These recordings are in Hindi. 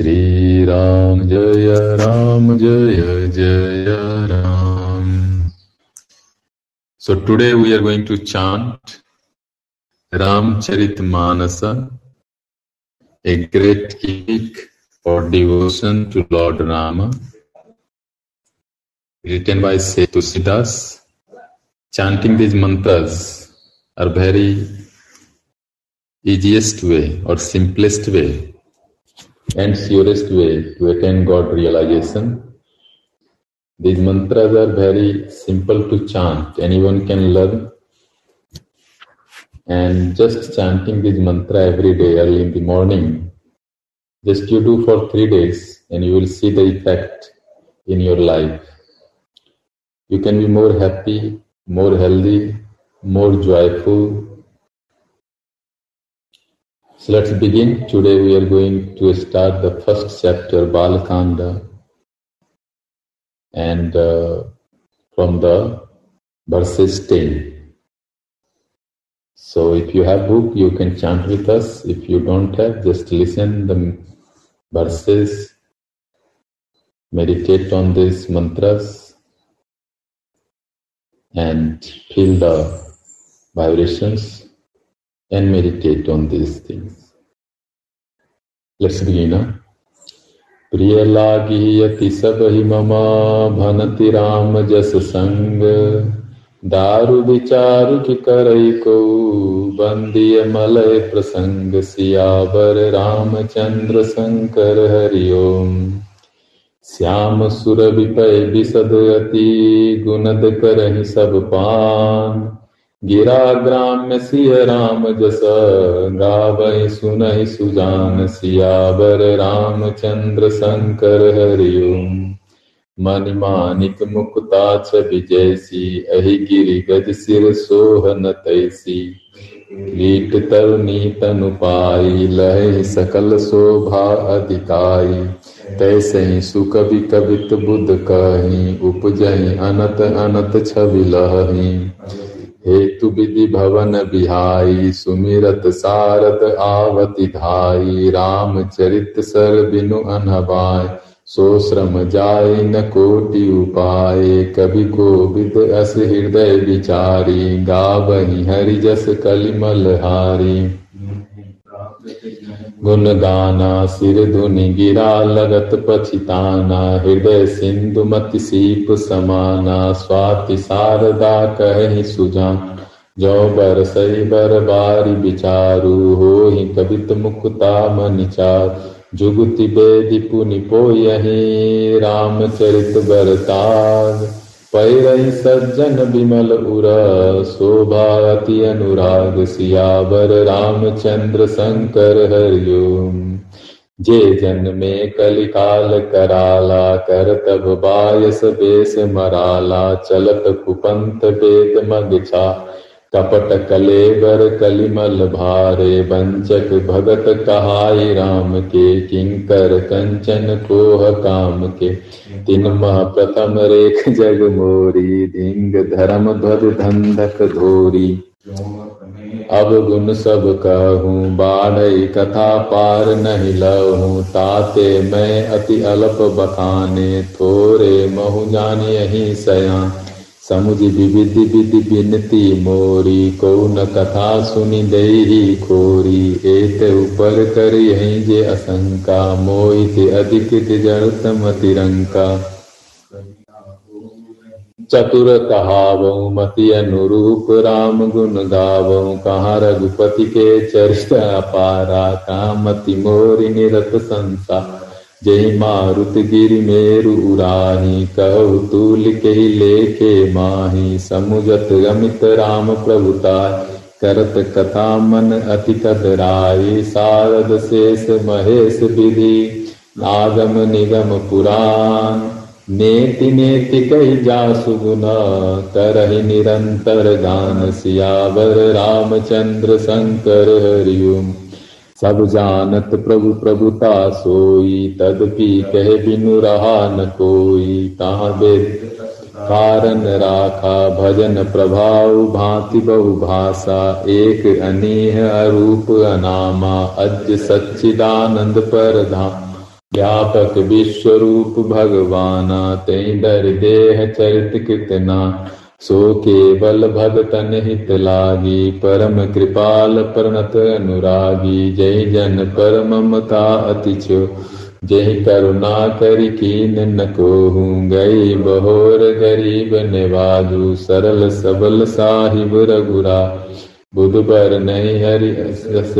श्री राम जय राम, जय जय Ram. So today we are going to chant Ram Charit Manas a great epic for devotion to lord Ram written by Tulsidas chanting these mantras are very easiest way और simplest way and surest way to attain God realization. These mantras are very simple to chant, anyone can learn. And just chanting this mantra every day, early in the morning, just you do for three days, and you will see the effect in your life. You can be more happy, more healthy, more joyful, so let's begin. Today we are going to start the first chapter, Balakanda, and uh, from the verses 10. So if you have book, you can chant with us. If you don't have, just listen the verses, meditate on these mantras, and feel the vibrations and meditate on these things. Let's begin. Huh? प्रिय लागी भनति राम जस संग दारु विचारु की करई को बंदिय मलय प्रसंग सियावर रामचंद्र शंकर हरिओम श्याम सुर विपय विशद अति गुणद करहि सब पान गिरा ग्राम्य सिय राम जस गावै सुनहि सुजान सियावर रामचंद्र शंकर हरिओम। मणिमानिक मुक्ता छ विजयसी, अहि गिरि गज सिर सोहन तैसी। कीट तरुणी तनु पाई, लह सकल शोभा अधिकाई। तैसे सुख कवित बुद्ध कही, उपजही अनत अनत छवि लही हेतु विधि भवन बिहाई, सुमिरत सारत आवति धाई, राम चरित सर बिनु अनहबाय सो श्रम जाय न कोटि उपाय कभी को विद अस हृदय विचारी, गावही हरि जस कलिमल हारी। गुण गाना सिर धुनि गिरा, लगत पछिताना, हृदय सिंधु मति सीप समाना, स्वाति शारदा कहि सुजान। जो बर सही बर बारी विचारु हो ही कवित मुक्ता मनिचार जुगति बेदि पुनि पोयही रामचरित बरताग पैरई सज्जन विमल उरा, शोभा अति अनुराग, सियावर रामचंद्र शंकर हरिओम। जे जन में कलिकाल कराला, कर तब बायस बेस मराला, चलत कुपंत वेद मग छा। कपट कलेबर कलिमल भारे वंचक भगत कहाई राम के, किंकर कंचन कोह काम के। तिन मह प्रथम रेख जग मोरी, धिंग धर्म ध्वज धंधक धोरी। अब गुण सब कहूँ बाढ़ कथा पार नहीं लहूँ ताते मैं अति अल्प बखाने, थोरे महु जान यही सया। समुझ विविधि विधि बिनती मोरी को न कथा सुनि दे खोरी। एत ऊपर कर यही जे असंका, मोहित अधिक जड़त तिरंका चतुर कहावो, मति अनुरूप राम गुण गावो। कहा रघुपति के चरित अपारा कामति मोरी निरत संसार। जय मारुत गिरि मेरु उराही कहु तूल के लेके माही, समुजत अमित राम प्रभुता करत कथा मन अति कदराई सारद शेष महेश विधि। आगम निगम पुराण, नेति नेति कही जा सुगुन करहि निरंतर गान सियावर, रामचंद्र शंकर हरिओम। सब जानत प्रभु प्रभुता सोई, तदपि कह बिनु रहा न कोई। कहा वेद? कारण राखा, भजन प्रभाव, भांति बहु भाषा, एक अनीह अरूप अनामा अज सच्चिदानंद पर धाम। व्यापक विश्व रूप भगवाना तई दर देह चरित कितना। सो केवल भगतन हित लागी, परम कृपाल, प्रणत अनुरागी। जय जन पर ममता अतिचो। जय करुणा कर कीन न को गई बहोर गरीब निवाजू। सरल सबल साहिब रघुरा। बुध पर नहीं हरि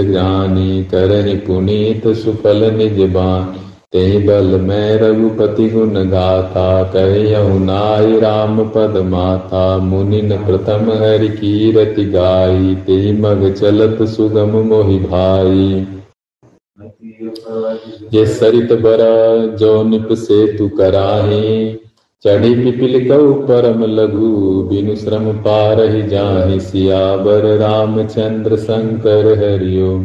ज्ञानी। करहि पुनीत सुफल निज बान। ते बल मैं रघुपति गुण गाथा कहु नाई राम पद माता। मुनिन प्रथम हरि कीरति गाई, ते मग चलत सुगम मोहि भाई। ये सरित बरा, जो निप से तू कराही। चढ़ी पिपिल कऊ परम लघु, बिनु श्रम पार ही जाहि। सियावर रामचंद्र शंकर हरिओ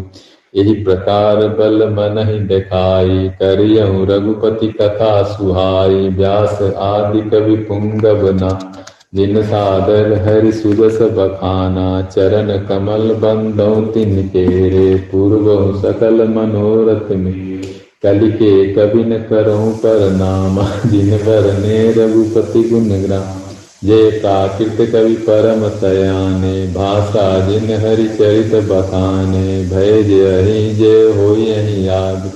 यही प्रकार बल मन ही दिखाई करियहु रघुपति कथा सुहाई, व्यास आदि कवि पुंगव ना। जिन सादर हरि सुदस बखाना, चरण कमल बंदो तिन केरे, पूर्व सकल मनोरथ में कलि के न करो पर नाम, जिन वर ने रघुपति गुण ग्राम। जय प्राकृत कवि परम सयाने भाषा जिन हरि चरित बखाने भय जय जय हो याद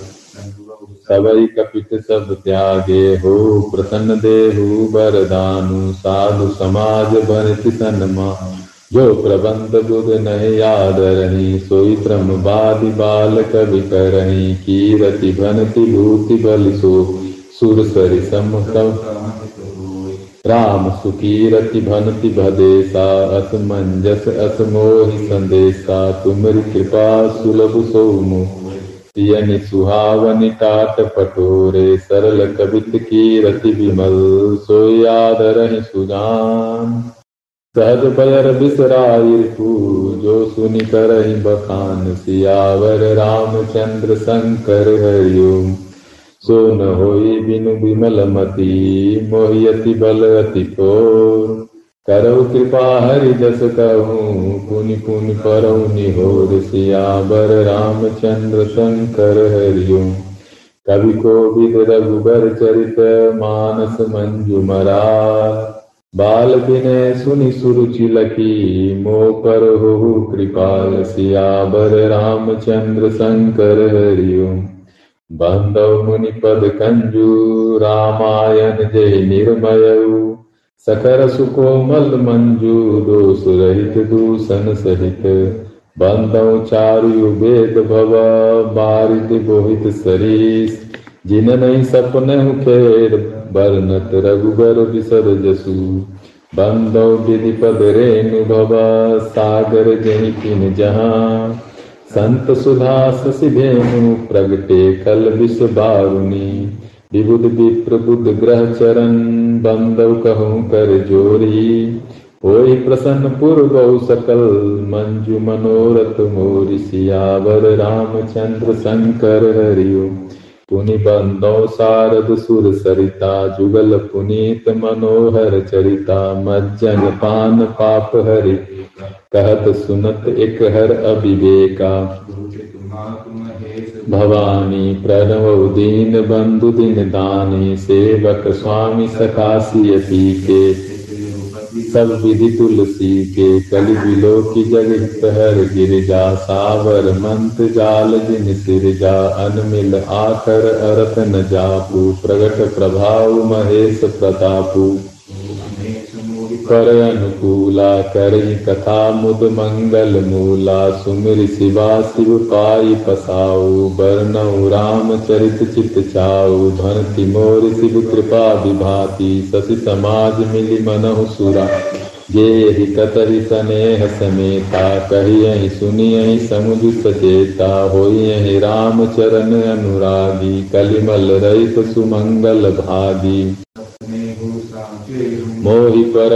सबई कपित सब त्यागे हो प्रसन्न देहु बरदानु साधु समाज बनित सन्मा। जो प्रबंध बुध नहीं याद रही सोई श्रम बादि बाल कवि करही कीरति भनति भूति बल सो सुर सरि सम राम सुकीरति भनति भदेसा असमंजस असमोहि संदेशा तुमरी कृपा सुलभ सोमु। पियनि सुहावनि टाट पटोरे सरल कवित की रति विमल सोयाद रही सुजान। सहज बयर बिसरायु जो सुनि करहि बखान, सियावर रामचंद्र शंकर हरिओम। सो न होई बिनु विमल मती मोहियति बल अति थोर करो कृपा हरि जस कहूँ, पुनि पुनि परो निहोर सियाबर रामचंद्र शंकर हरिओ कवि को विद रघुबर चरित मानस मंजु मरा। बाल विनय सुनि सुरुचि लकी मो पर हो कृपाल सियाबर रामचंद्र शंकर हरिओ बंदव मुनि पद कंजू, रामायण जय निर्मयऊ सकर सुकोमल मंजू, दोष रहित दूषण सहित। बंदौ चारु वेद भव, बारित बोहित सरीस। जिन नहीं सपन खेर बरनत रघुबर विसर जसु बंदौ विधि पद रेणु भव, सागर जही किन जहाँ। संत सुधा शशि धेनु प्रगटे कल विश्व बारुणी विबुद विप्र बुद्ध ग्रह चरण बंदव कहूँ कर जोरी। होई प्रसन्न पूर्व सकल मंजु मनोरथ मोरि सियावर रामचंद्र शंकर हरिओ। पुनि बंदो शारद सुर सरिता जुगल पुनीत मनोहर चरिता। मज्जन पान पाप हरि। कहत सुनत एक हर अविवेका। भवानी प्रणव दीन बंधु दिन दानी, सेवक स्वामी सकाशी के सब विधि तुलसी के, कलि बिलो की जग हर गिरजा, सावर मंत जाल जिन सिरजा अनमिल आकर अरत न जापू, प्रगट प्रभाव महेश प्रतापू। कर अनुकूला करी कथा मुद मंगल मूला। सुमिर शिवा शिव पाई पसाऊ। बरनऊ राम चरित चित चाऊ। भनति मोर शिव कृपा विभाति। शशि समाज मिली मनहु सुरा। जे ही कतहि स्नेह समेता। कही सुनिय समुझ सचेता। हो राम चरण अनुरागी। कलिमल रहित सुमंगल भागी। मोहि पर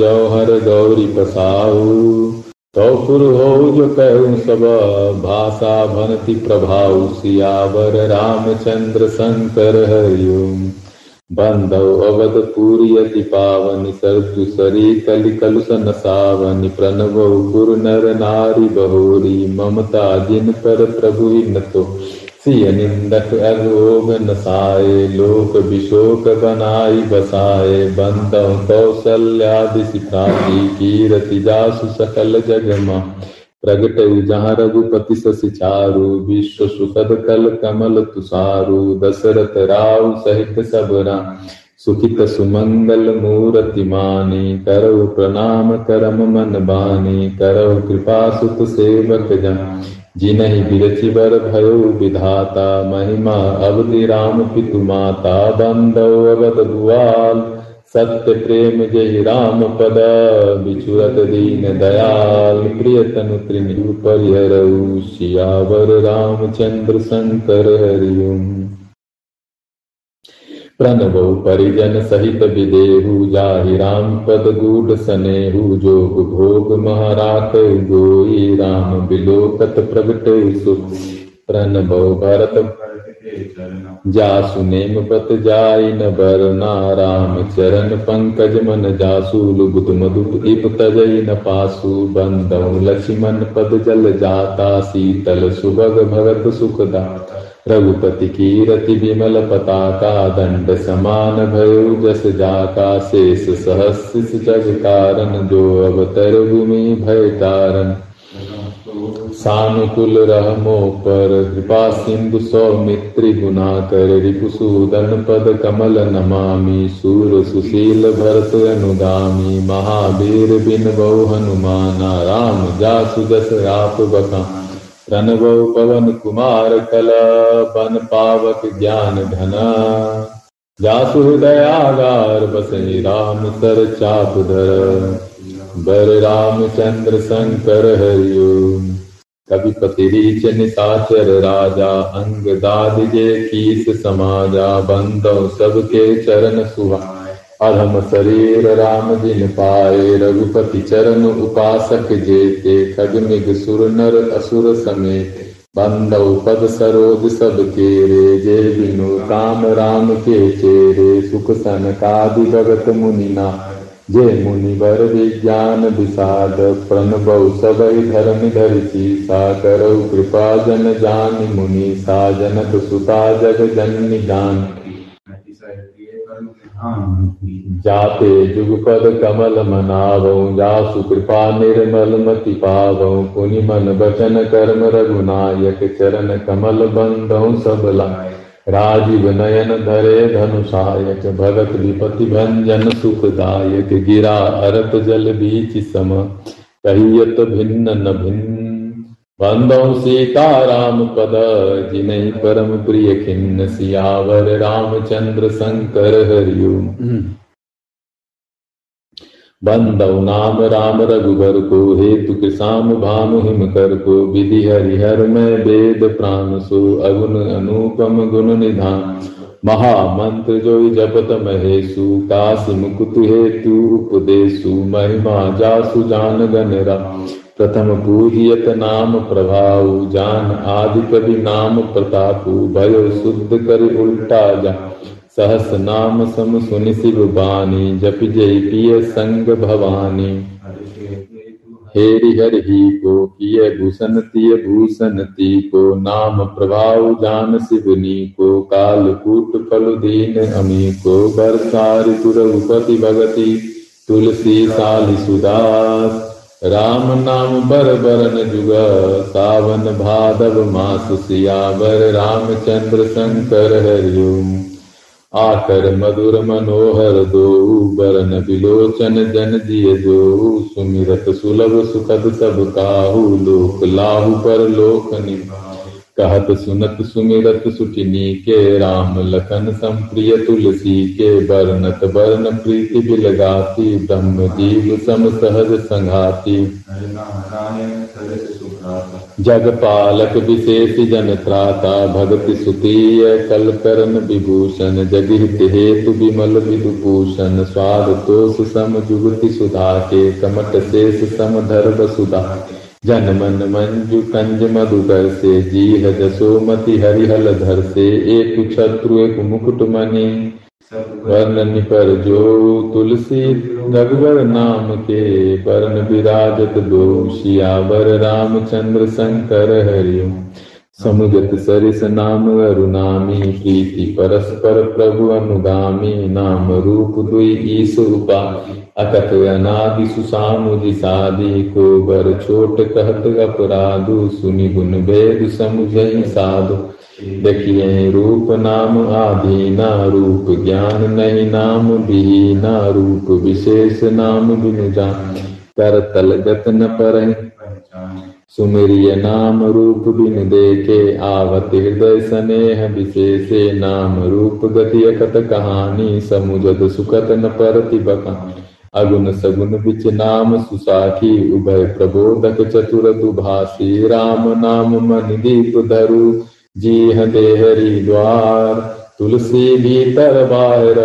जौहर गौरी पसाऊ तो पुर हो जो कहूँ सब, भाषा भनति प्रभाऊ, सियावर रामचंद्र शंकर हरिओम। बंधव अवध पूरी पावन, सरजु सरी कलि कलुसन सावनि। प्रणव गुरु नर नारी बहोरी, ममता दिन पर प्रभु न तो। सिय निंदक अगोग नसाए लोक विशोक बनाई बसाए बंदव कौशल्यादि सिखाती कीरति जासु सकल जगमा प्रगट जहाँ रघुपति सचारु विश्व सुखद कल कमल तुषारु दशरथ राव सहित सबरा सुखित सुमंगल मूर्ति मानी करो प्रणाम करम मन बानी करो कृपा सुत सेवक जन जिनहि बिरचि बर भयो विधाता महिमा, अवधि राम पितु माता बंदव अवध गुआल सत्य प्रेम जय राम पद बिचुरत दीन दयाल प्रिय तनु त्रिनु परिहरऊ, सियावर रामचंद्र शंकर हरिओम। प्रणवो परिजन सहित विदेहु जाहि राम पद गूढ़ सनेहु जोग भोग महारात गोई राम बिलोकत प्रगट सुख। प्रणव भरत जासु नेम पत जाय न बरना राम चरण पंकज मन जासु लुबुत मधुप इप तजई न पासु बंदौ लक्ष्मण पद जल जाता शीतल सुभग भगत सुखदाता रघुपति कीरति विमल पताका दंड समान भयो, जस जाका शेष सहस्र जग कारण जो अवतर भूमि भय तारण। सानुकुल रहमो पर कृपा सिंधु सौमित्री गुना कर रिपुसूदन पद कमल नमामि, सूर सुशील भरत अनुगामी, महावीर बिन बहु हनुमाना, राम जासु जस राप बका प्रणव पवन कुमार कला बन पावक ज्ञान घना जासु हृदयागार बसई राम सर चाप धर बर रामचंद्र शंकर हरिओम कविपति रीच निशाचर राजा अंग दाद जे कीस समाजा। बंदो सबके चरण सुहा। अधम शरीर राम जिन पाए, रघुपति चरण उपासक जेते खगमिग सुर नर असुर समेत। बंदव पद सरोज सब केरे, जे बिनु काम राम के चेरे। सुख सन कादि भगत मुनिना जे मुनि बर विज्ञान विषाद प्रणबौ सब धर्म धरती सा करौ कृपा जन जान मुनि सा जनक सुता जग जन जान जाते जुगपद कमल मनावो, जासु कृपा निर्मल मति पावो। पुनि मन बचन कर्म रघुनायक चरण कमल बंधो सब लाय राजीव नयन धरे धनुषायक भगत विपति भंजन सुखदायक। गिरा अरत जल बीच सम, कहियत भिन्न न भिन्न बंदो सीताराम पद जिनहि परम प्रिय खिन्न सियावर रामचंद्र शंकर हरिओम। बंदव नाम राम रघुबर को हेतु किसाम भाम हिम कर को विधि हरिहर में वेद प्राण सो अगुण अनुपम गुण निधान। महामंत्र जो जपत महेशु काशी मुकुत हेतु उपदेशु महिमा जासु जान गनरा प्रथम पूजियत नाम प्रभाव, जान आदि कवि नाम प्रतापु, भयो शुद्ध कर उल्टा जा। सहस नाम सम सुनि शिव बानी, जप जय पिय संग भवानी। हेरि हर ही को, किय भूषण तिय भूषण ती को, नाम प्रभाव जान शिवनी को, काल कूट फल दीन अमी को बरसार भगति, तुलसी साल सुदास। राम नाम बर बरन जुगा, सावन भादव मास सियावर, रामचंद्र शंकर हरिओम। आकर मधुर मनोहर दो बरन बिलोचन जन जिय दो। सुमिरत सुलभ सुखद सब काहू, लोक लाहु पर लोक कहत सुनत सुमिरत सुचिनी के राम लखन संप्रिय तुलसी के बरनत बरन प्रीति बिलगाती ब्रह्म जीव सम सहज संघाती। जग पालक विशेष जन त्राता, भगति सुतीय कल करण विभूषण जगित हेतु विमल विदुभूषण स्वाद तोष सम जुगति सुधा के, कमट शेष सम धर्म सुधा जन मन मंजु कंज मधुकर से जी जसोमति हरिहल धर से एक छत्रु एक मुकुट मनी वर्ण पर जो तुलसी रघुवर नाम के वर्ण विराजत दो शियावर रामचंद्र शंकर हरिओम समुगत सरिस नाम अरुनामी प्रीति परस्पर प्रभु अनुगामी नाम रूप दुई ईस उपा अकथ अनादि सुसामुदि सादि को बर छोट कहत अपराधु सुनि गुण भेद समुझ साधु। देखिए रूप नाम आधीना रूप ज्ञान नहीं नाम विहीना रूप विशेष नाम बिनु जान कर तलगत न पर सुमेरिय नाम रूप बिन देखे आवत हृदय स्नेह विशेषे नाम रूप गति अकत कहानी समुजद सुखत न परति बका अगुण सगुण बिच नाम सुसाखी उभय प्रबोधक चतुर दुभाषी। राम नाम मन दीप धरु जी देहरी द्वार। तुलसी भीतर बाहर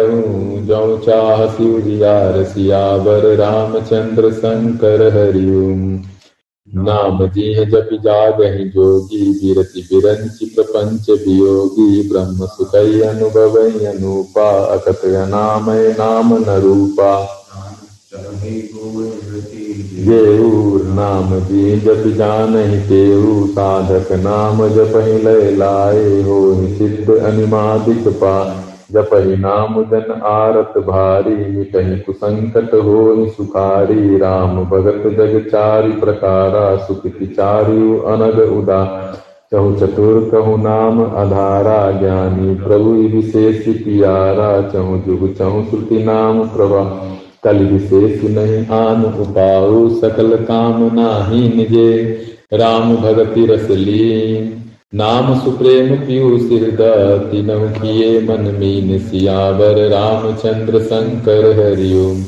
जौ चाह शिव सियावर। रामचंद्र शंकर हरिओम। नाम जीह जप जागहि जोगी बिरति बिरंचि प्रपंच वियोगी ब्रह्म सुखय अनुभव अनुपा अकत नामय नाम न रूपा नाम जी जप जान तेऊ साधक नाम जप लय लाए हो सिद्ध अनिमादिक पा जपहि नाम जन आरत भारी कहीं कुसंकट हो सुखारी। राम भगत जग चारि प्रकारा सुख चारु अनग उदा। चहु चतुर कहु नाम अधारा, ज्ञानी प्रभु विशेष पियारा। चहु जुग चहु श्रुति नाम प्रभा। कल विशेष नहीं आन उपाऊ सकल काम नाही निजे। राम भगति रसली नाम सुप्रेम पियु सिरदा तीनों किए मन मीन सियावर, रामचंद्र शंकर हरिओम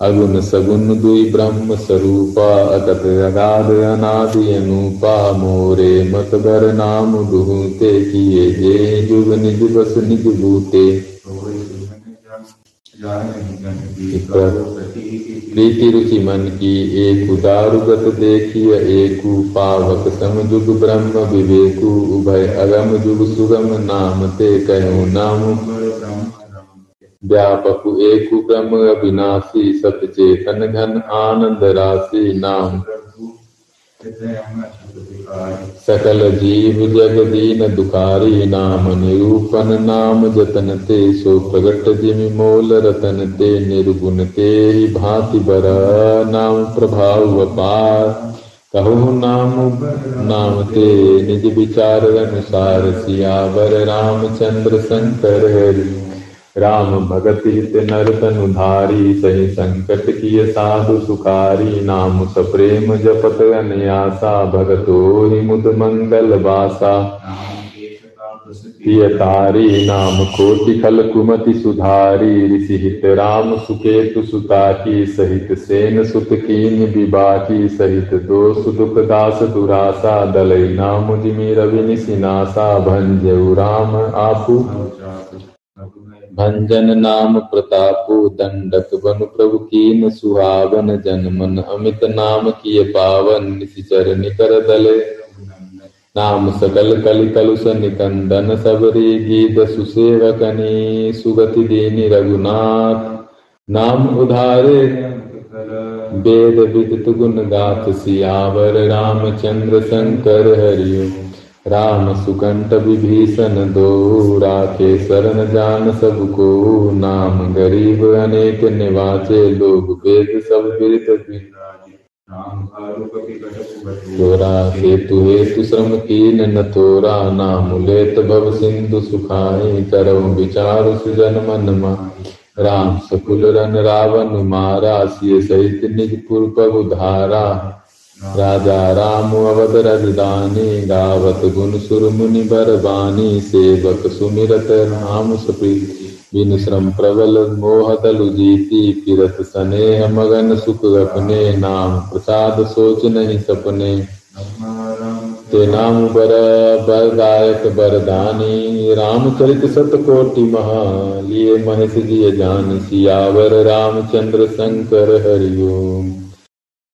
अगुण सगुण दुई ब्रह्म स्वरूपा, अगत अगाध अनादि अनुपा, मोरे मत बर नाम दुहूते किए जे जुग निज बस निज बूते। प्रीति रुचि मन की एक उदारुगत देखिय, एक पावक सम जुग ब्रह्म विवेकु, उभय अगम जुग सुगम नाम ते कहो नाम। व्यापक एक ब्रह्म अविनाशी, सत चेतन घन आनंद राशि नाम। सकल जीव जग दीन दुखारी नाम निरूपन नाम जतन, ते, सो प्रगट जिमि, मोल, रतन, ते निर्गुण ते भांति बर नाम, प्रभाव अपार कहो नाम नाम, ते निज विचार अनुसार, सियावर, रामचंद्र, शंकर, हरि। राम भगत हित नर तनुधारी सही संकट किय साधु सुखारी, नाम सप्रेम जपत अन्यासा, भगतो ही मुद मंगल बासा। तारी, नाम कोटि खल कुमति सुधारी, ऋषि हित राम सुकेतु सुता की सहित सेन सुत कीन विबाकी सहित दोष दुख दास दुरासा, दलई नाम जिमी रवि निशिनासा भंजऊ राम आपू। भंजन नाम प्रतापो दंडक बन प्रभु कीन सुहावन जन मन अमित नाम किए पावन निशिचर निकर दले। नाम सकल कलि कलुष निकंदन सबरी गीत सुसेवकनी सुगति दीनी रघुनाथ। नाम उधारे वेद विदित गुण गाथ सियावर रामचंद्र शंकर हरिओ राम सुकंठ विभीषण दो राखे शरण जान सबको। नाम गरीब अनेक निवाचे लोग वेद सब विरत तोरा हेतु हेतु श्रम कीन न तोरा। नाम लेत भव सिंधु सुखाई करव विचार सुजन मन मा राम सकुल रन रावण मारा सिय सहित निज पुर धारा। राजा राम अवध रजदानी गावत गुण सुर मुनि बर बानी, सेवक सुमिरत राम सप्रीति। बिन श्रम प्रबल मोह तलु जीती, फिरत स्नेह मगन सुख अपने, नाम प्रसाद सोच नहीं सपने। ते नाम बर बरदायक बरदानी रामचरित सत कोटि महा, लिए महेश जी जान सियावर रामचंद्र शंकर हरिओम।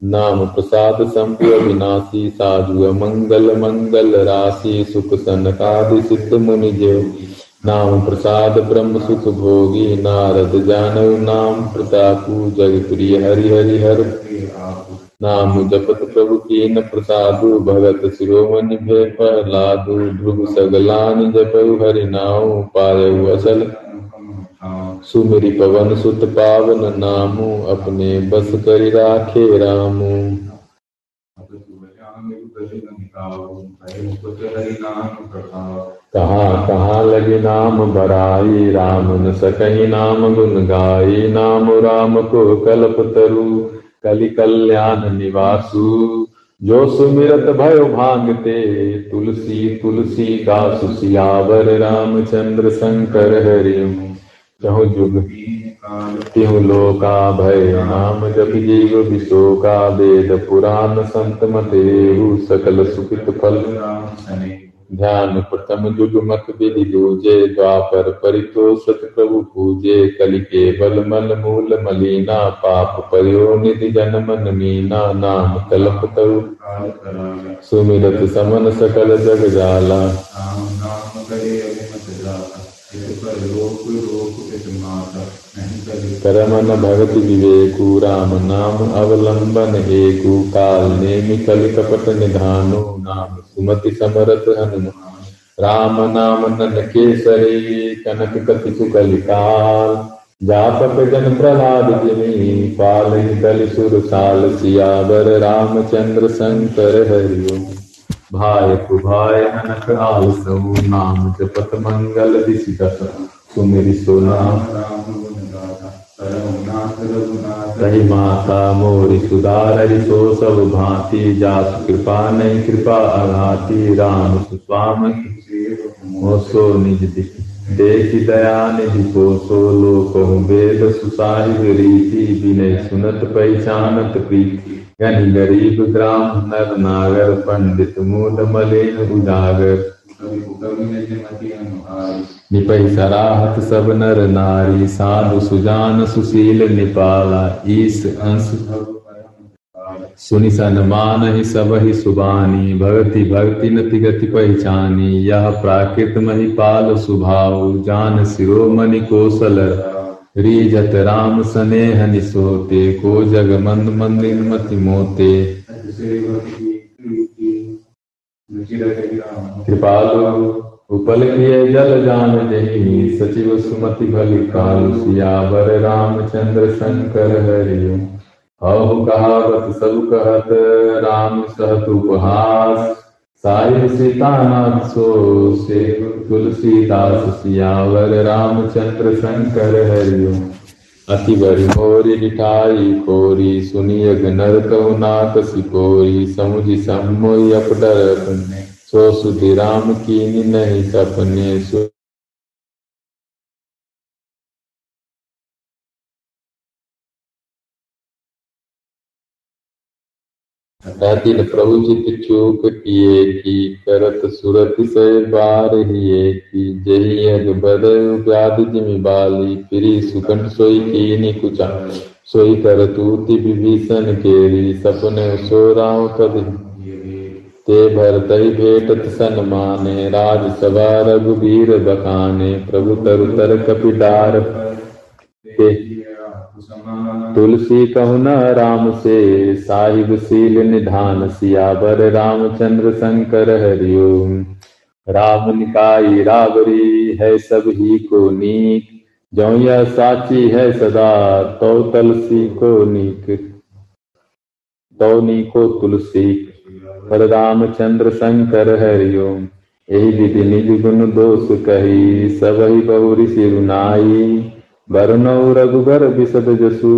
नाम प्रसाद संपु अविनाशी साधु मंगल मंगल राशि सुख सनकादि सिद्ध मुनि जो। नाम प्रसाद ब्रह्म सुख भोगी नारद जानव नाम प्रतापु जग प्रिय हरि हरि हर। नाम जपत प्रभु की न प्रसादु भगत शिरोमणि भे प्रहलादु ध्रुव सगलान जप हरि पायु असल सुमिरी पवन सुत पावन नामू, अपने बस कर राखे रामू। कहाँ कहाँ लगे नाम बराई, राम न सकही नाम गुन गाई, नाम राम को कल्प तरु, कलि कल्याण निवासु। जो सुमिरत भयो भांगते, तुलसी तुलसी का सुसियावर रामचंद्र शंकर हरिम चहु जुग तिहु लोका भय। नाम जप जीव विशोका वेद। पुराण संत मतेहु सकल सुखित फल। ध्यान प्रथम जुग मत विधि दूजे द्वापर परितोषत प्रभु पूजे। कलि केवल मल मूल मलीना। पाप पयो निधि जन मन मीना। नाम कल्प तरु सुमिरत समन सकल जग जाला। करे भगत विवेकु राम नाम अवलंबन एकु काल नेमि कल कपट निधानु नाम सुमति समरत हनुमान राम नाम नन केसरी कनक कति सुकलिकाल जापक जन प्रहलाद जिनी पाल कल सुर साल सियावर रामचंद्र शंकर हरिओम भाय कुभाय हनक आलसौ नाम जपत मंगल दिशि दस सुमिरि सुनाम रही माता मोरी सुधार सो सब भांति, जास कृपा नहीं कृपा अघाती, राम सुस्वाम। सो निज देख दया निधि को सो लोक वेद सुसाहिब रीति विनय सुनत पहचानत प्रीति। यानी गरीब ग्राम नर नागर पंडित मूड मलिन उजागर निपहि सराहत सब नर नारी साधु सुजान सुशील निपाला ईस अंश सुनि सनमान ही सब ही सुबानी भगति भक्ति नति गति पहचानी यह प्राकृत मही पाल सुभाव जान शिरोमणि कौशल रीजत राम स्नेह निसोते, को जग मंद मंदिर मति। मोते कृपालु, उपल किए जल जान जही सचिव सुमति भलि काल, सियावर रामचंद्र शंकर हरिओ। अहु कहावत सब कहत, राम सहत उपहास। साहिब सीतानाथ सो से तुलसीदास सियावर रामचंद्र शंकर हरिओ अति बरी मोरी लिठाई खोरी सुनिय नर नाक सिकोरी, समुझी सम्मोई अपडर सो सुधि राम की नहीं सपने, सो दिन प्रभु चित चूक किए की करत सुरत से बार हिए की जही अग बद व्याध जिमि बाली, फिरी सुकंठ सोई की निकुचा सोई कर तूति विभीषण केरी, सपने सो राम कद ते भरत भेटत सन माने, राज सभा रघुबीर बखाने, प्रभु तरु तर कपिडार। तुलसी कहु न राम से, साहिब सील निधान सियावर रामचंद्र शंकर हरिओम राम निकाई रावरी है सब ही को नीक जो यह साची है सदा तो तुलसी को नीक। तो नीको तुलसी, पर रामचंद्र शंकर हरिओम यही विधि निज गुण दोष कही, सब ही बहुरी सिरुनाई वरुणौ रघुबर बिसद जसु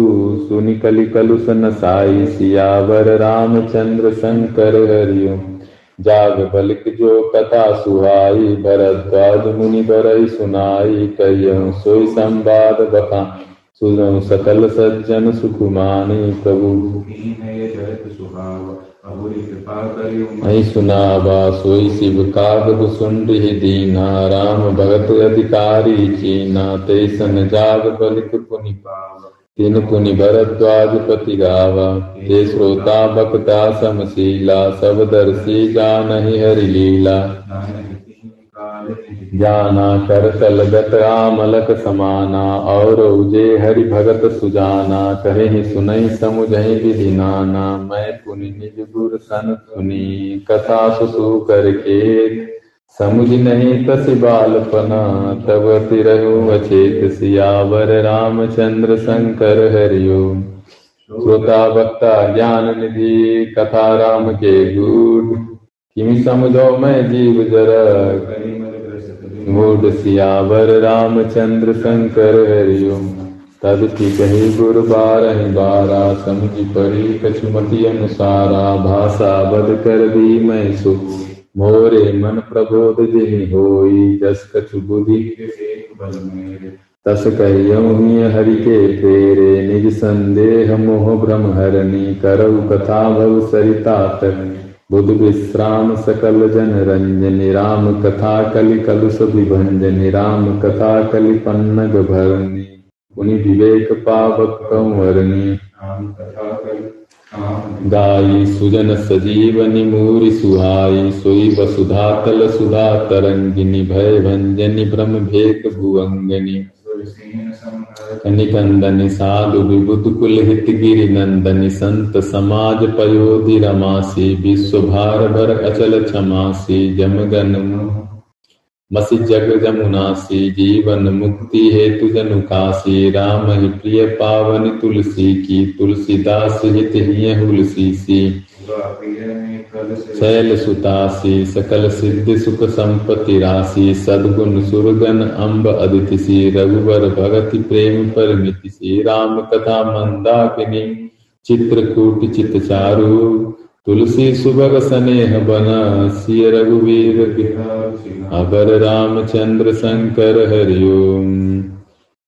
सुनि कलि कलुष नसाई सियावर रामचंद्र शंकर हरिओ जाग बलिक जो कथा सुहाई भरद्वाज मुनि बरई सुनाई, कहियो, सोई संवाद बखा सुनो सकल सज्जन सुकुमानी प्रभु। सुनावा सोई शिव कागद सुन दीना राम भगत अधिकारी चीना तेसन जाग बलिक पुनि तीन पुनि भरद्वाज पति गावा। ते श्रोता भक्ता समशीला सब दर्शी जान हरि लीला। जाना कर तलगत आमलक समाना, और उजे हरि भगत सुजाना कहे सुनई समुझई विधि नाना। मैं पुनि निज गुर सन सुनी, कथा सुसु करके समुझ नहीं तस बालपना तब तिरहु अचेत सियावर रामचंद्र शंकर हरिओ। श्रोता वक्ता ज्ञान निधि, कथा राम के गुड किमि समझो मैं जीव जरा मूड सियावर रामचंद्र शंकर हरिओम। तब की कही गुरु बारह बारा, समझ पड़ी कछुमति अनुसारा, भाषा बद कर दी मैं सु। मोरे मन प्रबोध जिनि होई, जस कछु बुद्धि तस कहियौहि हरि के फेरे, निज संदेह मोह भ्रम हरणी करऊ कथा भव सरिता तरणी बुध विश्राम सकल जन रंजन राम कथा कलि कलुष विभंजन राम कथा कलि पन्नग भरनी पुनि विवेक पावक कंवरनी गाई सुजन सजीवनि मूरि सुहाई सोई वसुधा तल सुधा तरंगिनी भय भंजनी भ्रम भेक भुवंगनी निकंदनि साधु विबुध कुल हित गिरि नंदनि संत समाज पयोधि रमासी, विश्व भार भर अचल क्षमासी जमगन मसी जग जमुनासी, जीवन मुक्ति हेतु जनुकासी राम ही प्रिय पावन तुलसी की, तुलसीदास हित ही हुलसी सी शैल सुतासी, सकल सिद्धि सुख संपत्ति राशि सदगुण सुरगन अम्ब अदिति सी रघुवर भगति प्रेम परमिति सी राम कथा मंदाकिनी, चित्रकूट चित चारु, तुलसी सुभग स्नेह बना, सिय रघुवीर अबर रामचंद्र शंकर हरिओम।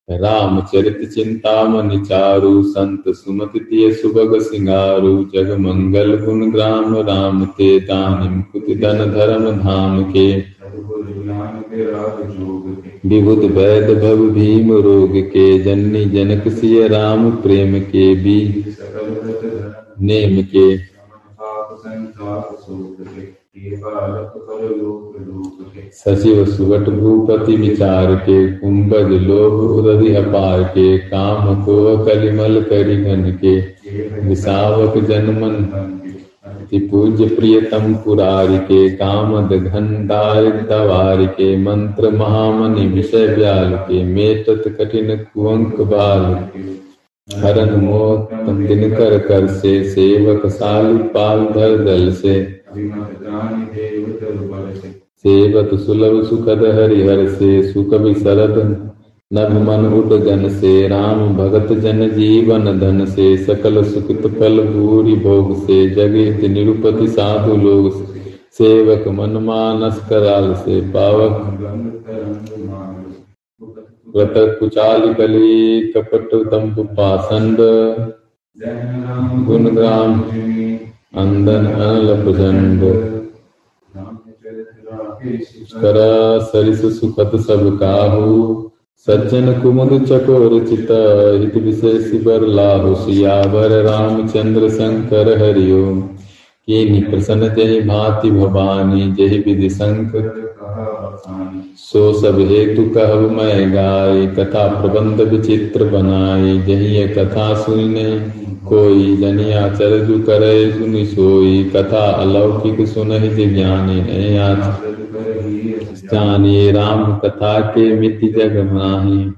रामचरित चिंतामणि चारु संत सुमति सुभग सिंगारु जग मंगल गुण ग्राम राम ते दानिम कुत धन धर्म धाम के विभुत वैद भव भीम रोग के जननी जनक सिय राम प्रेम के भी नेम के सचिव सुगट भूपति विचार के कुंभज लोभ उदधि अपार के काम को कलिमल करि घन के विसावक जनमन पूज्य प्रियतम पुरारि के कामद घन दारिद्रवार के मंत्र महामणि विषय व्याल के मेटत कठिन कुंक बाल हरन मोत दिनकर कर से सेवक साल पाल धर दल से सेवत सुलभ सुखद हरिहर से सुख विशरद नभ मन उडगन से राम भगत जन जीवन धन से सकल सुखित फल भूरि भोग से जगित निरुपति साधु लोग सेवक मन मानस कराल से पावक कुचाल कली कपट दम्भ पासंड गुण ग्राम अंदन करा कर सरिस सुखत सब काहू। सज्जन कुमुद चकोर चित हित विशेष बर लाहु। सियावर रामचंद्र शंकर हरिओम की प्रसन्न जय भांति भवानी, जय विधि शंकर। सो सब हेतु कहब मैं गाय, कथा प्रबंध विचित्र बनाए। जही कथा सुनने, कोई जनिया चरजु करे सुनि सोई। कथा अलौकिक सुनहि ज्ञानी जानिए राम कथा के मिति जग माही।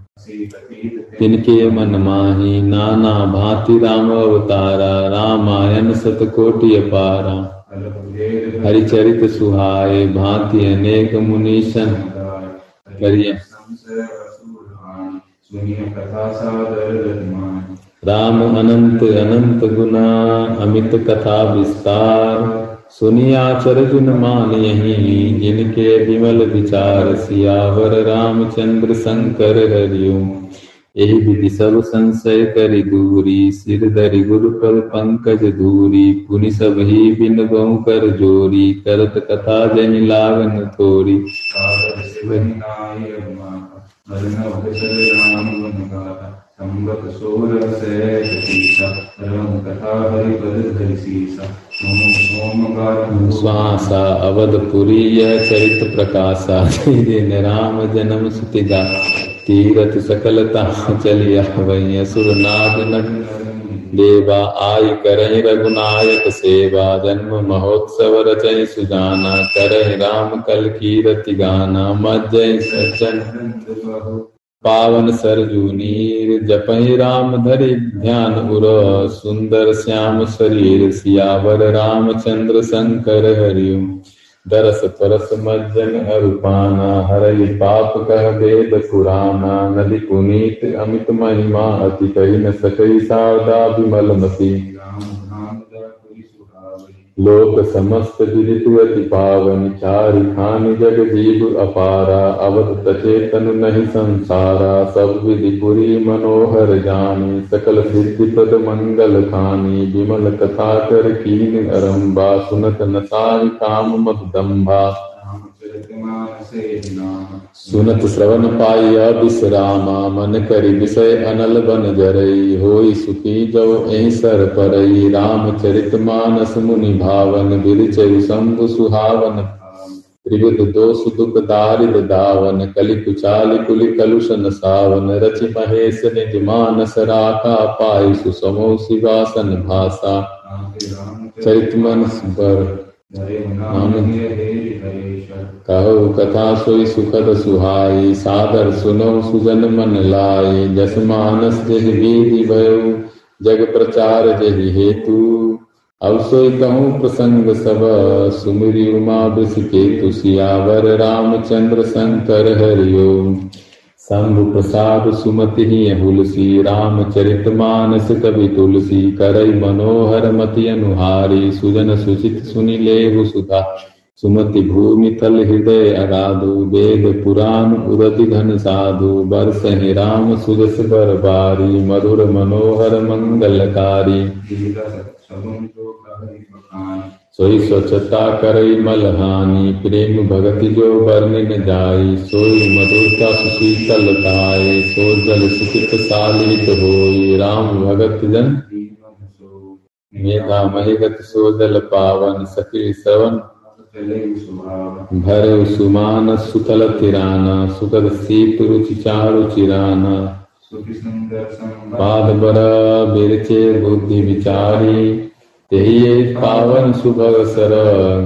तिनके मन माही, नाना भांति राम अवतारा। रामायण सतकोटि अपारा। हरिचरित सुहाय भांति अनेक मुनीशन सादर राम अनंत अनंत गुना, अमित कथा विस्तार, सुनिया चर चरजुन मान यही, जिनके विमल विचार सियावर रामचंद्र शंकर हरिओम। विधि सब संशय करि दूरी, सिर धरि गुरु पर पंकज दूरी पुनि सब ही बिन बहु कर जोरी, करत कथा जन से बहिनाई रघुमाता अर्णव सर रम कथा हरि पद धरि सीसा। श्वासा अवधपुरी यह चरित प्रकाशा दिन राम जन्म सुतिगा तीरथ सकलता चलिया वही सुरनाथ नग देवा आई करहि रघुनायक सेवा। जन्म महोत्सव रचय सुजाना। करहि राम कल कीरति गाना। मज्जय सज्जन। पावन सरजू नीर जपहि राम धरि ध्यान उर सुंदर श्याम शरीर सियावर रामचंद्र शंकर हरिओ। दरस परस मज्जन अरुपाना हरहि पाप कह वेद पुराना। नदि पुनीत अमित महिमा, अति कही न सकई सारदा विमल मती। लोक समस्त अति पावन चारि खान जग जीव अपारा अवत तचेतन नहीं संसारा सब विधि पुरी मनोहर जानी सकल सिद्धि पद मंगल खानी विमल कथा कर कीन अरम्बा सुनत नसार काम मत नाम सुनत श्रवण पाई विश्रामा, मन करि विषय अनल बन जरई। होई सुखी जो एहि सर परई। रामचरित मानस मुनि भावन बिरचयु शंभु सुहावन। त्रिविध दोष दुख दारिद दावन कलि कुचाल कुलि कलुषन सावन। रचि महेश निज मानस राखा, पाई सुसमो शिवासन भाषा राम राम चरित मन हरेश कहो कथा सोई सुखद सुहाई, सादर सुनो सुजन मन लाई। जस मानस जहि भयो जग प्रचार जहि हेतु। अब सोई कहूँ प्रसंग सब, सुमिरि उमा वृष केतु सियावर, रामचंद्र शंकर हरिओम शंभु प्रसाद सुमति ही हुलसी, रामचरित मानस कवि तुलसी। करई मनोहर मति अनुहारी, सुजन सुचित सुनि लेहु सुधा। सुमति भूमि तल हृदय अगाधु, वेद पुराण उदति घन साधु बरस राम सुजस बर बारी मधुर मनोहर मंगलकारी। सोई स्वच्छता करई मलहानी, प्रेम भगति जो वर्णन जाई, सोई मधुरता सुशीतल सुशीतलताए सो जल सुखित सालित होई, राम भगत जन। मेधा महिगत सो जल पावन, सखी श्रवण। चले सुभाव भर सुमान सुतल तिराना सुखद सीप रुचि चारु चिराना। पाद बर बिरचे बुद्धि विचारी पावन सुभग सर,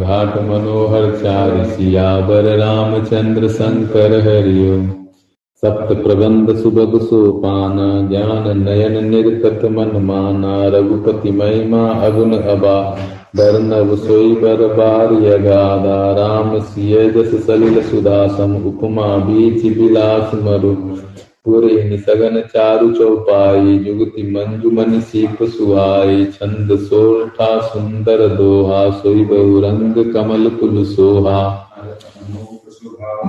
घाट मनोहर चार सियावर रामचंद्र शंकर हरिओ सप्त प्रबंध सुभग सोपान ज्ञान नयन निर्कत मन माना रघुपति महिमा अगुण अबा बरनव सोई बर बार यगादा राम सिय जस सलिल सुदासम उपमा बीच बिलास मरु पुरे निसगन चारु चौपाई जुगति मंजु मनि सीप सुहाई छंद सोलठा सुंदर दोहा सोई बहुरंग कमल कुल सोहा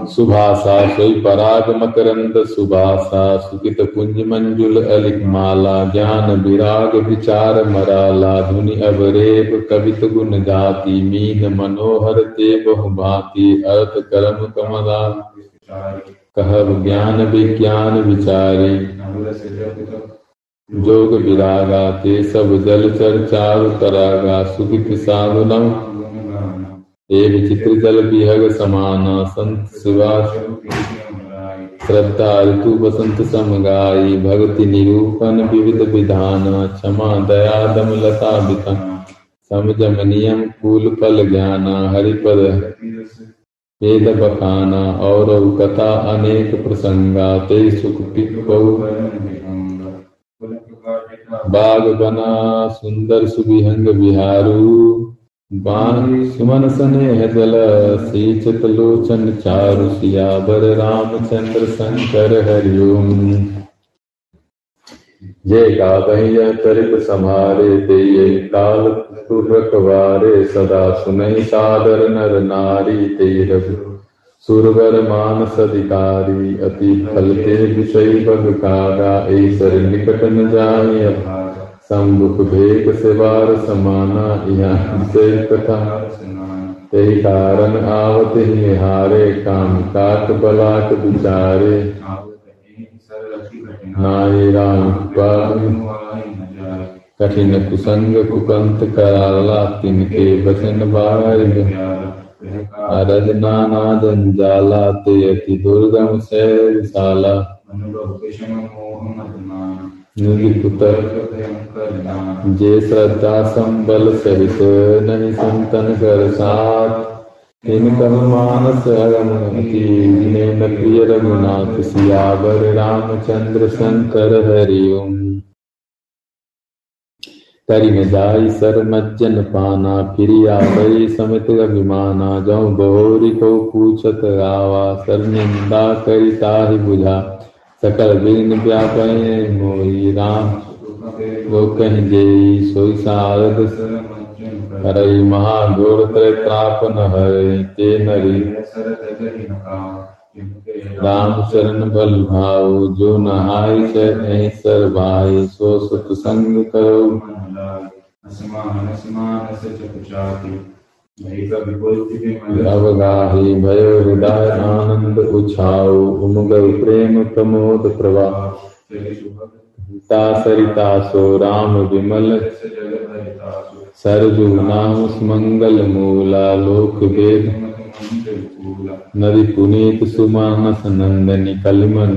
सुभाषा सोई पराग मकरंद सुभाषा सुकित कुंज मंजुल अलिक माला, ज्ञान विराग विचार मराला, धुनि अवरेप कवित गुण गाती मीन मनोहर ते बहु भांति अर्थ कर्म कमला। कहब ज्ञान विज्ञान विचारी। जोग विरागा ते सब जल चर चारु तरागा सुखित साधुनम। हे विचित्र जल बिहग समाना, संत शिवास श्रद्धा ऋतु बसंत समगाई भक्ति निरूपण विविध विधान, क्षमा, दया दम लता बितन समझम नियम, कूल, फल, ज्ञाना, हरिपद। वेद, बखाना और कथा, अनेक प्रसंगा, ते सुख बाग, बना, सुंदर, सुविहंग, विहारू। बाण सुमन स्नेह जल सीचत लोचन चारु सियावर रामचंद्र शंकर हरिओम जे गावही यह चरित समारे ते काल रखवारे सदा सुनहि सादर नर नारी ते सुरवर मानस अधिकारी अति फल के विषय बगकारा ऐसर निकट न जाय सम्मुख भेग सेवार समाना यहाँ से कथा। तेहि कारण आवत ही हारे काम काट बलाट विचारे। नारी राम कठिन कुसंग कुकंत कराला तिनके बचन बार अरज नाना जंजाला ते अति दुर्गम से विशाला जे श्रद्धा संबल सहित नहीं संतन कर साथ। तिन कम मानस अगमति जिने प्रिय रघुनाथ सियावर रामचंद्र शंकर हरिओम करी न जाई सर मज्जन पाना, फिर आवई समित अभिमाना। जौ बोरी को पूछत आवा, सर निंदा करी ताहि बुझा। सकल बिन व्यापय मोहि राम। वो कहीं जेई सोई सारद, हरई महाघोर त्रापन हरे ते नरी। राम चरण बल भाव, जो नहाय से सर भाई सो सुत संग करो। अवगाही भय हृदय आनंद उछाओ उमग प्रेम प्रमोद प्रवाह सरिता सो राम विमल सरजु नाम मंगल मूला लोक वेद नदी पुनीत सुमानस नंदनी कलिमन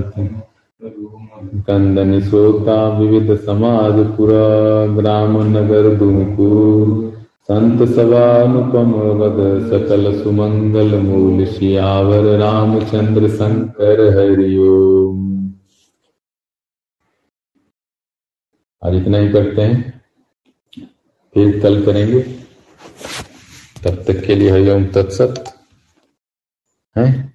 कंदनी श्रोता विविध समाज, पुरा ग्राम, नगर, दुमकूर। संत सवानुपम वद सकल सुमंगल मूल शियावर रामचंद्र शंकर हरिओम आज इतना ही करते हैं। फिर कल करेंगे। तब तक के लिए हरिओम तत्सत। है?